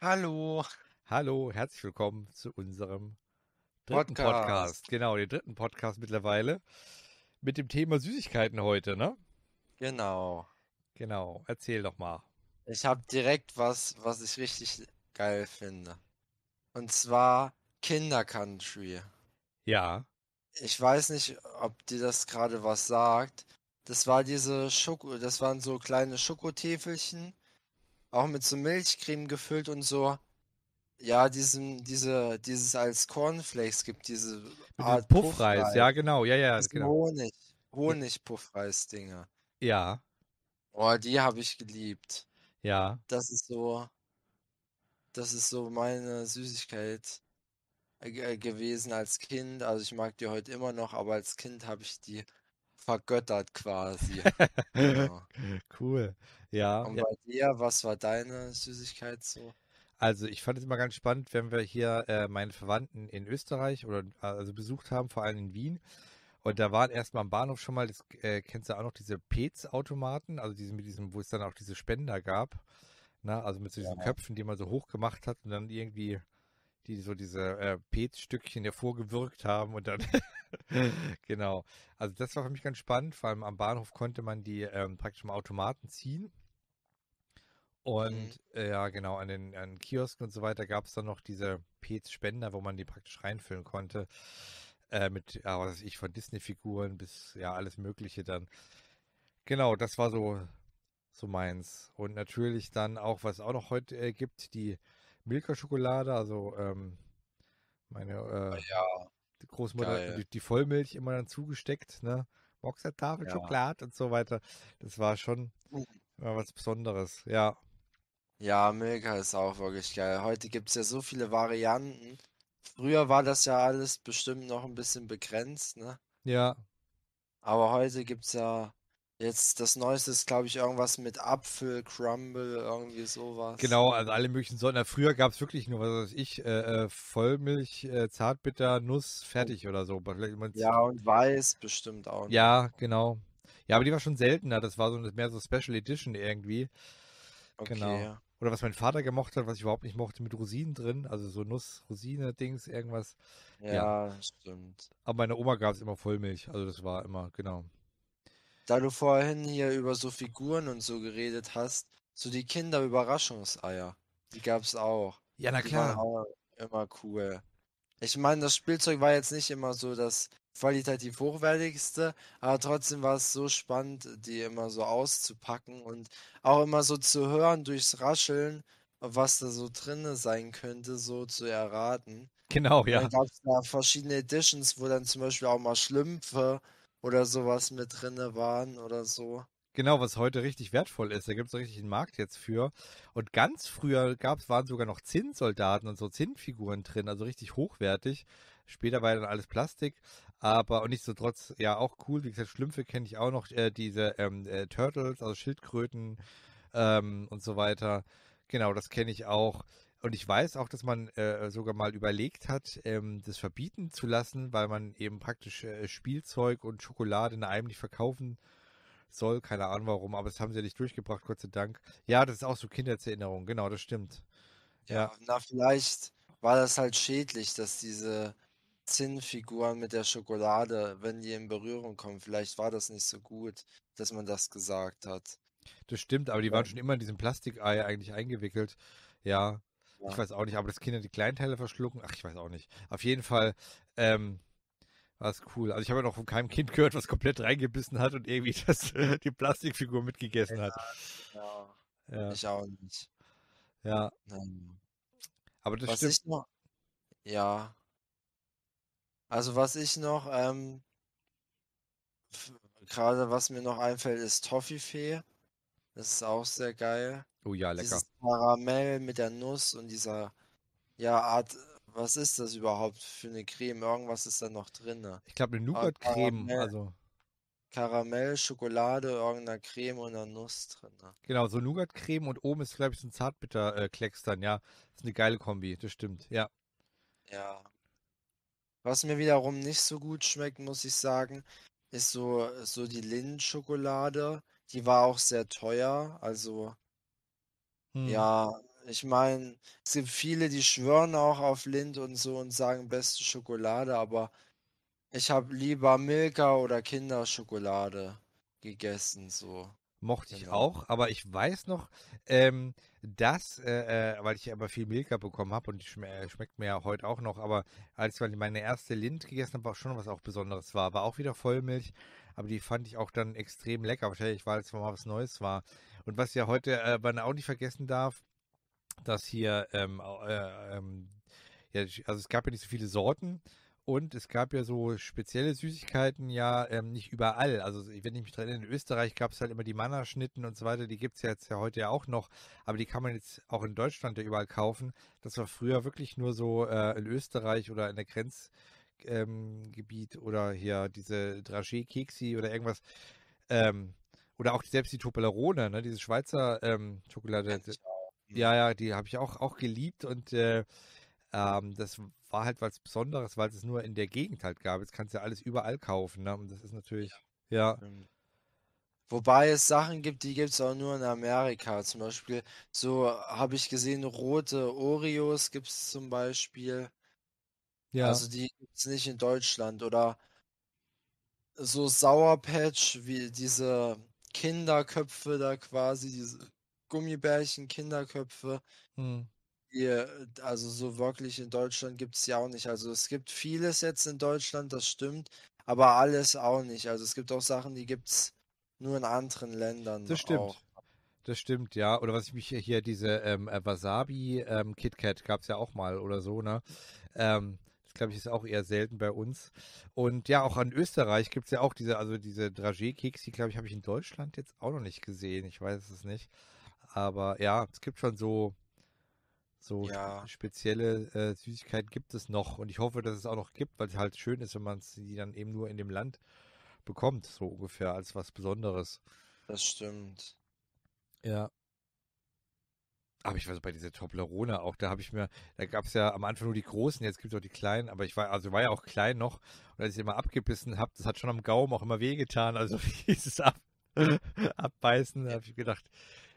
Hallo. Hallo, herzlich willkommen zu unserem dritten Podcast. Podcast. Genau, den dritten Podcast mittlerweile. Mit dem Thema Süßigkeiten heute, ne? Genau. Genau, erzähl doch mal. Ich habe direkt was, was ich richtig geil finde. Und zwar Kinder Country. Ja, Ich weiß nicht, ob dir das gerade was sagt. Das war diese Schoko, das waren so kleine Schokotäfelchen, auch mit so Milchcreme gefüllt und so. Ja, diesen, diese, dieses als Cornflakes gibt, diese Art Puffreis. Puffreis. Ja, genau, ja, ja, genau. Honig, Honig-Puffreis-Dinger. Ja, Oh, die habe ich geliebt. ja. Das ist so, das ist so meine Süßigkeit äh, äh, gewesen als Kind. Also ich mag die heute immer noch, aber als Kind habe ich die vergöttert quasi. Genau. Cool. Ja, Und ja. bei dir, was war deine Süßigkeit so? Also ich fand es immer ganz spannend, wenn wir hier äh, meine Verwandten in Österreich oder also besucht haben, vor allem in Wien. Und da waren erstmal am Bahnhof schon mal, das äh, kennst du auch noch, diese Pez-Automaten, also diese mit diesem, wo es dann auch diese Spender gab, ne? Also mit so diesen Ja, Köpfen, die man so hoch gemacht hat und dann irgendwie die so diese äh, Pez-Stückchen hervorgewirkt haben und dann genau. Also das war für mich ganz spannend, vor allem am Bahnhof konnte man die ähm, praktisch am Automaten ziehen. mhm. Und äh, ja, genau, an den, an Kiosken und so weiter gab es dann noch diese Pez-Spender, wo man die praktisch reinfüllen konnte. Äh, mit, ja, was weiß ich, von Disney-Figuren bis ja alles Mögliche dann. Genau, das war so, so meins. Und natürlich dann auch, was es auch noch heute äh, gibt, die Milka-Schokolade, also ähm, meine äh, Ja, die Großmutter geil. die, die Vollmilch immer dann zugesteckt, ne? Boxer Tafel Ja. Schokolade und so weiter. Das war schon Mhm. immer was Besonderes. Ja, Ja, Milka ist auch wirklich geil. Heute gibt es ja so viele Varianten. Früher war das ja alles bestimmt noch ein bisschen begrenzt, ne? ja. Aber heute gibt's ja jetzt das Neueste ist, glaube ich, irgendwas mit Apfel, Crumble, irgendwie sowas. Genau, also alle möglichen Sorten. Früher gab es wirklich nur, was weiß ich, äh, äh, Vollmilch, äh, Zartbitter, Nuss, fertig oder so. Ja, und Weiß bestimmt auch noch. ja, genau. Ja, aber die war schon seltener. Das war so mehr so Special Edition irgendwie. Genau. Okay. Oder was mein Vater gemocht hat, was ich überhaupt nicht mochte, mit Rosinen drin. Also so Nuss, Rosine, Dings, irgendwas. Ja. Ja, stimmt. Aber meiner Oma gab es immer Vollmilch. Also das war immer, genau. Da du vorhin hier über so Figuren und so geredet hast, so die Kinder-Überraschungseier, die gab's auch. Ja, na Die waren klar. auch immer cool. Ich meine, das Spielzeug war jetzt nicht immer so das qualitativ hochwertigste, aber trotzdem war es so spannend, die immer so auszupacken und auch immer so zu hören durchs Rascheln, was da so drinne sein könnte, so zu erraten. Genau, dann ja. gab es da verschiedene Editions, wo dann zum Beispiel auch mal Schlümpfe oder sowas mit drinne waren oder so. Genau, was heute richtig wertvoll ist. Da gibt es richtig einen Markt jetzt für. Und ganz früher gab's, waren sogar noch Zinnsoldaten und so Zinnfiguren drin, also richtig hochwertig. Später war dann alles Plastik, aber und nichtsdestotrotz, ja, auch cool. Wie gesagt, Schlümpfe kenne ich auch noch, äh, diese ähm, äh, Turtles, also Schildkröten ähm, und so weiter. Genau, das kenne ich auch. Und ich weiß auch, dass man äh, sogar mal überlegt hat, ähm, das verbieten zu lassen, weil man eben praktisch äh, Spielzeug und Schokolade in einem nicht verkaufen soll. Keine Ahnung warum, aber das haben sie ja nicht durchgebracht, Gott sei Dank. Ja, das ist auch so Kindheitserinnerung. Genau, das stimmt. Ja, Ja, na, vielleicht war das halt schädlich, dass diese Zinnfiguren mit der Schokolade, wenn die in Berührung kommen, vielleicht war das nicht so gut, dass man das gesagt hat. das stimmt, aber die waren schon immer in diesem Plastikei eigentlich eingewickelt. Ja, ich ja. weiß auch nicht, aber dass Kinder die Kleinteile verschlucken, ach, ich weiß auch nicht. Auf jeden Fall, ähm, war es cool. Also ich habe ja noch von keinem Kind gehört, was komplett reingebissen hat und irgendwie das, die Plastikfigur mitgegessen hat. Ja, Ja, ich auch nicht. ja, Ähm, aber das Was stimmt. ich noch, ja, also was ich noch, ähm, gerade was mir noch einfällt, ist Toffifee. Das ist auch sehr geil. Oh ja, lecker. Dieses Karamell mit der Nuss und dieser, ja, Art, was ist das überhaupt für eine Creme? Irgendwas ist da noch drinne. Ich glaube, eine Nougat-Creme, Karamell, also Karamell, Schokolade, irgendeiner Creme und einer Nuss drinne. genau, so Nougat-Creme und oben ist, glaube ich, so ein Zartbitter-Klecks dann, ja. Das ist eine geile Kombi, das stimmt, ja. Ja. Was mir wiederum nicht so gut schmeckt, muss ich sagen, ist so, so die Lindt-Schokolade. Die war auch sehr teuer. Also, Hm. ja, Ich meine, es gibt viele, die schwören auch auf Lind und so und sagen beste Schokolade, aber ich habe lieber Milka oder Kinderschokolade gegessen, so. Mochte ich Genau. auch, aber ich weiß noch, ähm, dass, äh, äh, weil ich aber viel Milka bekommen habe und die schme äh, schmeckt mir ja heute auch noch, aber als ich meine erste Lind gegessen habe, war schon was auch Besonderes war. War auch wieder Vollmilch, aber die fand ich auch dann extrem lecker. Wahrscheinlich, weil es mal was Neues war. Und was ja heute äh, man auch nicht vergessen darf, dass hier, ähm, äh, ähm, ja, also es gab ja nicht so viele Sorten und es gab ja so spezielle Süßigkeiten ja ähm, nicht überall. Also wenn ich mich dran erinnere, in Österreich gab es halt immer die Mannerschnitten und so weiter, die gibt es ja jetzt ja heute ja auch noch, aber die kann man jetzt auch in Deutschland ja überall kaufen. Das war früher wirklich nur so äh, in Österreich oder in der Grenzgebiet ähm, Gebiet oder hier diese Dragé-Keksi oder irgendwas. Ähm, oder auch selbst die Toblerone, ne, diese Schweizer ähm, Schokolade. Ja, ja, die habe ich auch, auch geliebt und äh, ähm, das war halt was Besonderes, weil es nur in der Gegend halt gab. Jetzt kannst du ja alles überall kaufen, ne? Und das ist natürlich, ja, Stimmt. Wobei es Sachen gibt, die gibt es auch nur in Amerika. Zum Beispiel, so habe ich gesehen, rote Oreos gibt es zum Beispiel. Ja, Also die gibt es nicht in Deutschland. Oder so Sour Patch, wie diese Kinderköpfe da quasi, diese Gummibärchen, Kinderköpfe. hm, Die, äh, also so wirklich in Deutschland gibt es ja auch nicht. Also es gibt vieles jetzt in Deutschland, das stimmt, aber alles auch nicht. Also es gibt auch Sachen, die gibt es nur in anderen Ländern das stimmt. auch. Das stimmt, ja. Oder was ich mich hier, diese ähm, äh, Wasabi ähm, KitKat gab es ja auch mal oder so, ne? Ähm, glaube ich ist auch eher selten bei uns. Und ja, auch in Österreich gibt es ja auch diese, also diese Dragé-Keks, die glaube ich habe ich in Deutschland jetzt auch noch nicht gesehen. Ich weiß es nicht. Aber ja, es gibt schon so, so Ja, spezielle äh, Süßigkeiten gibt es noch. Und ich hoffe, dass es auch noch gibt, weil es halt schön ist, wenn man sie dann eben nur in dem Land bekommt, so ungefähr, als was Besonderes. das stimmt. Ja. Aber ich war so bei dieser Toblerone auch, da habe ich mir, da gab es ja am Anfang nur die großen, jetzt gibt es auch die kleinen, aber ich war, also war ja auch klein noch und als ich immer abgebissen habe, das hat schon am Gaumen auch immer wehgetan, also dieses Ab Abbeißen, da habe ich gedacht,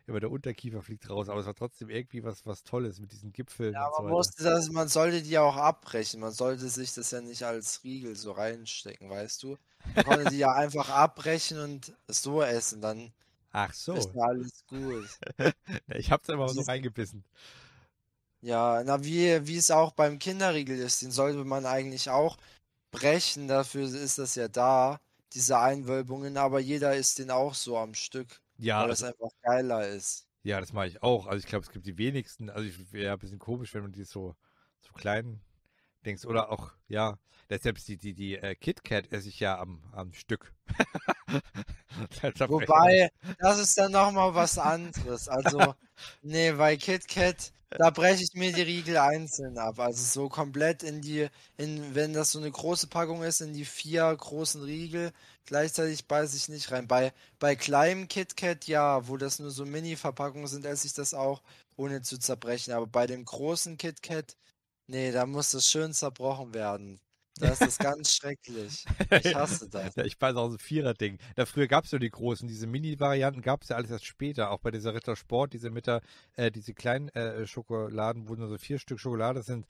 immer der Unterkiefer fliegt raus, aber es war trotzdem irgendwie was, was Tolles mit diesen Gipfeln Ja, und so man weiter. musste das, man sollte die auch abbrechen. Man sollte sich das ja nicht als Riegel so reinstecken, weißt du? Man konnte die ja einfach abbrechen und so essen, dann Ach so, ist alles gut. ich es immer so Siehst- reingebissen. Ja, na wie, wie es auch beim Kinderriegel ist, den sollte man eigentlich auch brechen, dafür ist das ja da, diese Einwölbungen, aber jeder isst den auch so am Stück, Ja, weil das also, einfach geiler ist. ja, das mache ich auch. Also ich glaube, es gibt die wenigsten, also ich wäre ein bisschen komisch, wenn man die so, so klein denkst. Oder auch, ja, selbst die, die, die äh, KitKat esse ich ja am, am Stück. Wobei, das ist dann nochmal was anderes. Also, nee, bei KitKat, da breche ich mir die Riegel einzeln ab. Also so komplett in die, in, wenn das so eine große Packung ist, in die vier großen Riegel, gleichzeitig beiße ich nicht rein. Bei, bei kleinem KitKat, ja, wo das nur so Mini-Verpackungen sind, esse ich das auch, ohne zu zerbrechen. Aber bei dem großen KitKat, nee, da muss das schön zerbrochen werden. Da ist das ganz schrecklich. Ich hasse das. Ja, ich weiß auch so ein Vierer-Ding. Da früher gab es ja die großen, diese Mini-Varianten gab es ja alles erst später. Auch bei dieser Ritter Sport, diese mit der, äh, diese kleinen äh, Schokoladen, wo nur so vier Stück Schokolade sind,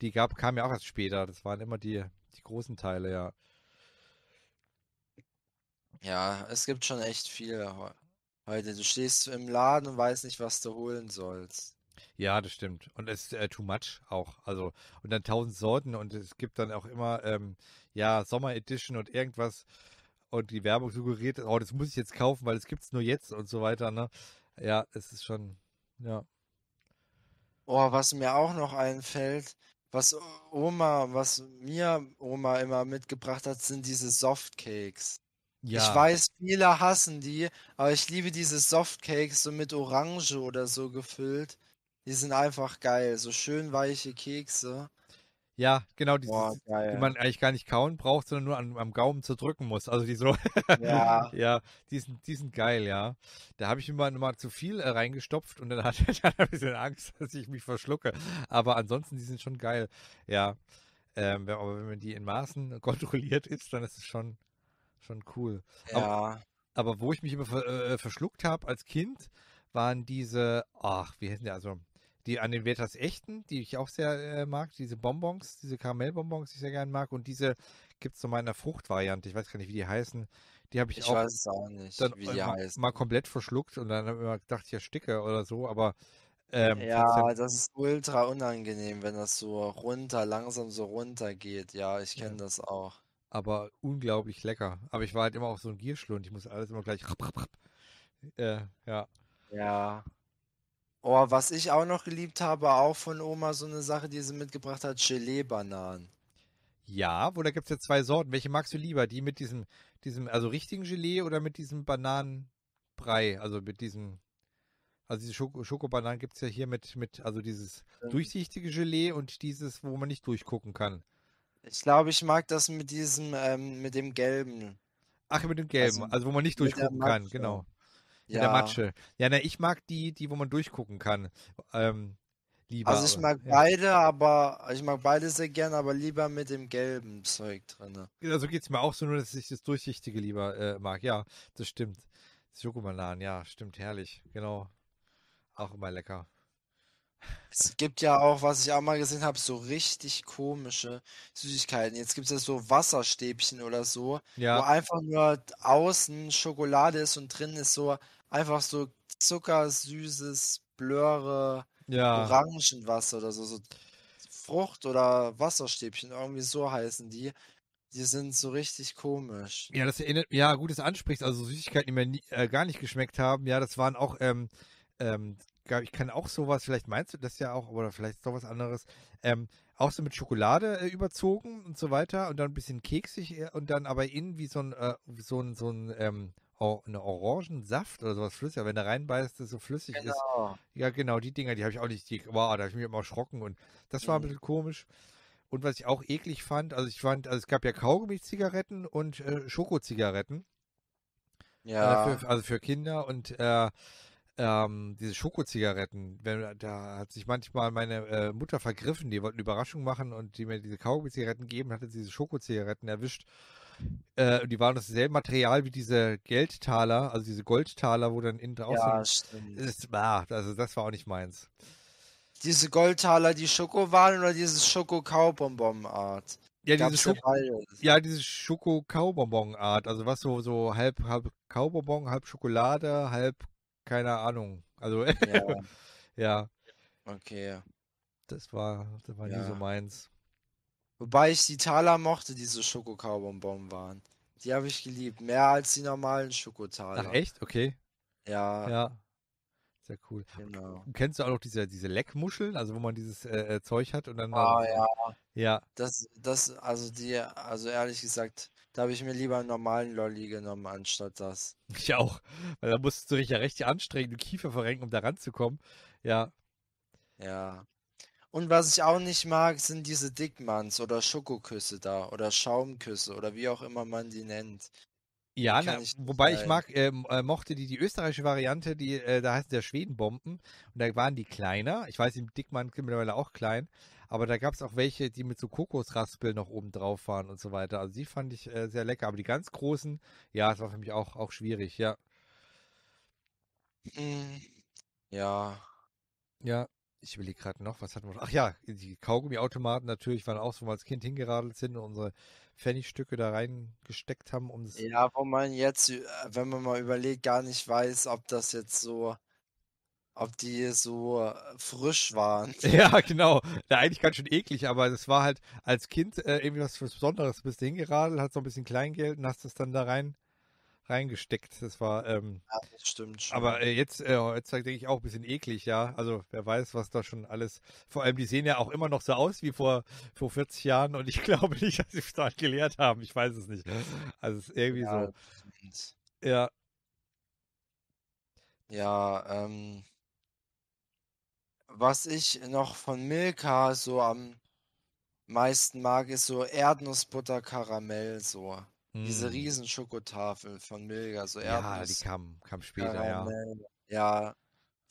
die gab, kamen ja auch erst später. Das waren immer die, die großen Teile, ja. Ja, es gibt schon echt viel heu- heute. Du stehst im Laden und weißt nicht, was du holen sollst. Ja, das stimmt. Und es ist äh, too much auch. Also, und dann tausend Sorten und es gibt dann auch immer, ähm, ja, Sommer Edition und irgendwas. Und die Werbung suggeriert, oh, das muss ich jetzt kaufen, weil es gibt's nur jetzt und so weiter, ne? Ja, es ist schon, ja. Oh, was mir auch noch einfällt, was Oma, was mir Oma immer mitgebracht hat, sind diese Softcakes. Ich Ja, weiß, viele hassen die, aber ich liebe diese Softcakes so mit Orange oder so gefüllt. Die sind einfach geil, so schön weiche Kekse. ja, genau, Boah, dieses, die geil. man eigentlich gar nicht kauen braucht, sondern nur an, am Gaumen zu drücken muss. Also die so, Ja, ja, die sind, die sind geil, ja. Da habe ich mir mal, zu viel äh, reingestopft und dann hatte ich dann ein bisschen Angst, dass ich mich verschlucke. Aber ansonsten, die sind schon geil, ja. Ähm, wenn- aber wenn man die in Maßen kontrolliert isst, dann ist es schon, schon cool. Aber, ja. aber wo ich mich immer ver, äh, verschluckt habe als Kind, waren diese, ach, wie heißen die, also die an den Vetas echten, die ich auch sehr äh, mag, diese Bonbons, diese Karamellbonbons, die ich sehr gerne mag. Und diese gibt es nochmal in der Fruchtvariante. Ich weiß gar nicht, wie die heißen. Die habe ich, Ich auch weiß es auch nicht, dann wie die mal, heißen. mal komplett verschluckt und dann habe ich immer gedacht, ich ersticke oder so, aber ähm, Ja, das ist ultra unangenehm, wenn das so runter, langsam so runter geht. Ja, ich Ja. kenne das auch. aber unglaublich lecker. Aber ich war halt immer auch so ein Gierschlund. Ich muss alles immer gleich. Äh, ja. Ja. Oh, was ich auch noch geliebt habe, auch von Oma, so eine Sache, die sie mitgebracht hat, Gelee-Bananen. Ja, wo da gibt es ja zwei Sorten. Welche magst du lieber? Die mit diesem, diesem, also richtigen Gelee oder mit diesem Bananenbrei? Also mit diesem, also diese Schoko Schokobananen gibt es ja hier mit, mit, also dieses Ähm, durchsichtige Gelee und dieses, wo man nicht durchgucken kann. Ich glaube, ich mag das mit diesem, ähm, mit dem Gelben. Ach, mit dem gelben, Also also wo man nicht durchgucken kann, genau. Mit der Ja. Matsche. Ja, ne, ich mag die, die, wo man durchgucken kann. Ähm, lieber. Also ich aber- mag ja. beide, aber ich mag beide sehr gern, aber lieber mit dem gelben Zeug drinne. Ja, so geht's mir auch so, nur dass ich das Durchsichtige lieber äh, mag. Ja, das stimmt. Schokobananen, ja, stimmt, herrlich. Genau. Auch immer lecker. Es gibt ja auch, was ich auch mal gesehen habe, so richtig komische Süßigkeiten. Jetzt gibt es ja so Wasserstäbchen oder so, wo Ja, einfach nur außen Schokolade ist und drin ist so einfach so zuckersüßes, blöre ja. Orangenwasser oder so, so Frucht- oder Wasserstäbchen, irgendwie so heißen die. Die sind so richtig komisch. Ja, das erinnert, ja, gut, dass du ansprichst, also Süßigkeiten, die mir nie, äh, gar nicht geschmeckt haben. Ja, das waren auch, ähm, ähm, glaub ich kann auch sowas, vielleicht meinst du das ja auch, oder vielleicht noch was anderes, ähm, auch so mit Schokolade äh, überzogen und so weiter und dann ein bisschen keksig äh, und dann aber innen wie so ein, äh, wie so ein, so ein, ähm, oh, eine Orangensaft oder sowas flüssig, wenn du reinbeißt, das so flüssig ist. Genau. Ja, genau, die Dinger, die habe ich auch nicht, die, wow, da habe ich mich immer erschrocken und das war ein Mhm. bisschen komisch. Und was ich auch eklig fand, also ich fand, also es gab ja Kaugummi-Zigaretten und äh, Schokozigaretten, äh, Ja. für, also für Kinder und äh, ähm, diese Schokozigaretten, wenn, da hat sich manchmal meine äh, Mutter vergriffen, die wollten Überraschung machen und die mir diese Kaugummi-Zigaretten geben, hatte sie diese Schokozigaretten erwischt. Äh, und die waren dasselbe Material wie diese Geldtaler, also diese Goldtaler, wo dann innen draußen Ja, stimmt. ist, ah, also das war auch nicht meins. Diese Goldtaler, die Schoko waren oder dieses Schoko-Kaubonbon-Art? Ja, diese Schoko, ja, diese Schoko-Kaubonbon-Art, also was so, so halb, halb Kaubonbon, halb Schokolade, halb, keine Ahnung. Also, Ja, ja, okay. das war, das war nie so Ja. meins. Wobei ich die Taler mochte, die so Schoko-Kaubonbon waren. Die habe ich geliebt. Mehr als die normalen Ach, Schokotaler. echt? Okay. Ja, Ja, sehr cool. genau. Kennst du auch noch diese, diese Leckmuscheln, also wo man dieses äh, äh, Zeug hat und dann Ah, da, ja. ja, Das, das, also die, also ehrlich gesagt, da habe ich mir lieber einen normalen Lolli genommen, anstatt das. ich auch, weil da musst du dich ja recht anstrengen, den Kiefer verrenken, um da ranzukommen. Ja, Ja. Und was ich auch nicht mag, sind diese Dickmanns oder Schokoküsse da oder Schaumküsse oder wie auch immer man die nennt. Ja, na, ich wobei ich mag, ähm, äh, mochte die, die österreichische Variante, die, äh, da heißt der Schwedenbomben und da waren die kleiner. Ich weiß, die Dickmann sind mittlerweile auch klein, aber da gab es auch welche, die mit so Kokosraspeln noch oben drauf waren und so weiter. Also die fand ich äh, sehr lecker, aber die ganz großen, ja, es war für mich auch, auch schwierig, ja. Mm, Ja. Ja, ich überlege gerade noch, was hatten wir? Ach ja, die Kaugummiautomaten natürlich waren auch so, wo wir als Kind hingeradelt sind und unsere Pfennigstücke da reingesteckt haben, um. Ja, wo man jetzt, äh, wenn man mal überlegt, gar nicht weiß, ob das jetzt so, ob die so äh, frisch waren. Ja, genau. Ja, eigentlich ganz schön eklig, aber das war halt als Kind äh, irgendwie was Besonderes. Bist du hingeradelt, hast so ein bisschen Kleingeld und hast es dann da rein reingesteckt. Das war, ähm, Ja, das stimmt schon. aber äh, jetzt, äh, jetzt denke ich auch ein bisschen eklig, ja. Also wer weiß, was da schon alles. Vor allem, die sehen ja auch immer noch so aus wie vor, vor 40 Jahren und ich glaube nicht, dass sie es da gelehrt haben. Ich weiß es nicht. Also es ist irgendwie Ja, so. stimmt. Ja, Ja, ähm, was ich noch von Milka so am meisten mag, ist so Erdnussbutter Karamell, so. Diese mm. riesen Schokotafel von Milka, so Ja, die kam, kam später, ja. Karamell. Ja,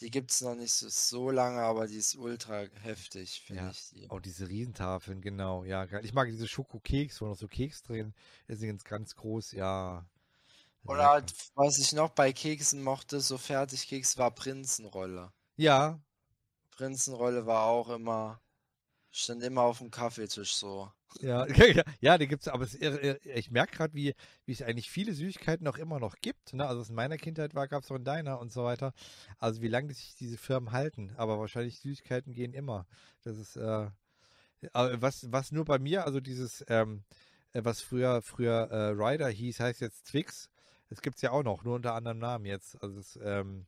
die gibt's noch nicht so, so lange, aber die ist ultra heftig, finde Ja. ich die. Oh, diese Riesentafeln, genau. Ja, geil. Ich mag diese Schokokeks, wo noch so Keks drin ist, ganz, ganz groß, ja. Oder Lecker. halt, was ich noch bei Keksen mochte, so Fertigkeks, war Prinzenrolle. Ja, Prinzenrolle war auch immer, stand immer auf dem Kaffeetisch so. Ja, ja, ja, die gibt's, aber es, ich merke gerade, wie, wie es eigentlich viele Süßigkeiten auch immer noch gibt. Ne? Also es in meiner Kindheit war, gab es auch in deiner und so weiter. Also wie lange sich diese Firmen halten. Aber wahrscheinlich Süßigkeiten gehen immer. Das ist, äh, was, was nur bei mir, also dieses, ähm, äh, was früher, früher äh, Rider hieß, heißt jetzt Twix. Es gibt es ja auch noch, nur unter anderem Namen jetzt. Also es, ähm,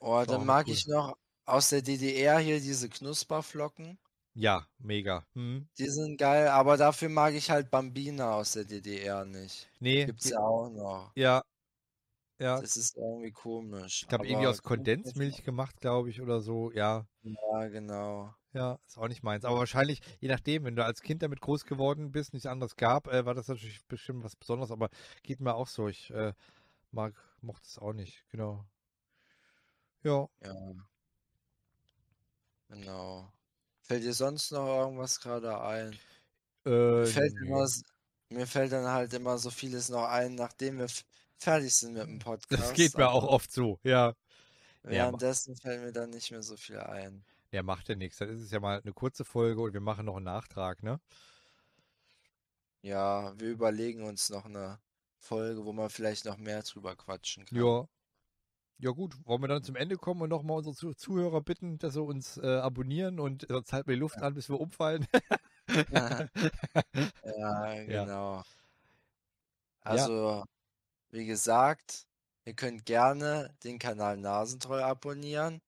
Oh, dann mag cool. ich noch aus der DDR hier diese Knusperflocken. Ja, mega. Hm. Die sind geil, aber dafür mag ich halt Bambina aus der DDR nicht. Nee. Gibt's ja auch noch. Ja. Ja. Das ist irgendwie komisch. Ich glaube, irgendwie aus Kondensmilch gemacht, glaube ich, oder so. Ja. Ja, genau. Ja, ist auch nicht meins. Aber wahrscheinlich, je nachdem, wenn du als Kind damit groß geworden bist, nichts anderes gab, äh, war das natürlich bestimmt was Besonderes. Aber geht mir auch so. Ich äh, mag, mochte es auch nicht. Genau. Ja. Ja. Genau. Fällt dir sonst noch irgendwas gerade ein? Mir Äh, fällt nö. immer, mir fällt dann halt immer so vieles noch ein, nachdem wir fertig sind mit dem Das Podcast. geht mir auch oft so, ja. Ja, währenddessen fällt mir dann nicht mehr so viel ein. ja, macht ja nichts. Dann ist es ja mal eine kurze Folge und wir machen noch einen Nachtrag, ne? Ja, wir überlegen uns noch eine Folge, wo man vielleicht noch mehr drüber quatschen kann. Ja. Ja gut, wollen wir dann zum Ende kommen und nochmal unsere Zu Zuhörer bitten, dass sie uns äh, abonnieren und sonst halten wir die Luft Ja. an, bis wir umfallen. Ja, Ja. genau. Also, wie gesagt, ihr könnt gerne den Kanal Nasentreu abonnieren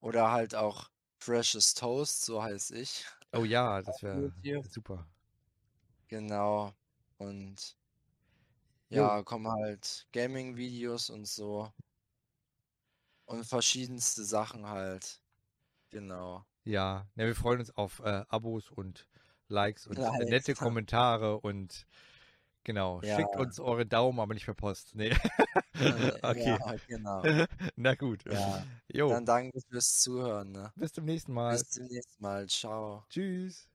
oder halt auch Precious Toast, so heiße ich, Oh ja, das wäre super. Genau. Und Jo. ja, kommen halt Gaming-Videos und so und verschiedenste Sachen halt. Genau. Ja, ne, wir freuen uns auf äh, Abos und Likes und äh, Likes. nette Kommentare und genau, Ja. schickt uns eure Daumen, aber nicht per Post. Nee. Äh, Okay. Ja, genau. Na gut. Ja. Jo, Dann danke fürs Zuhören, ne? bis zum nächsten Mal. Bis zum nächsten Mal. Ciao. Tschüss.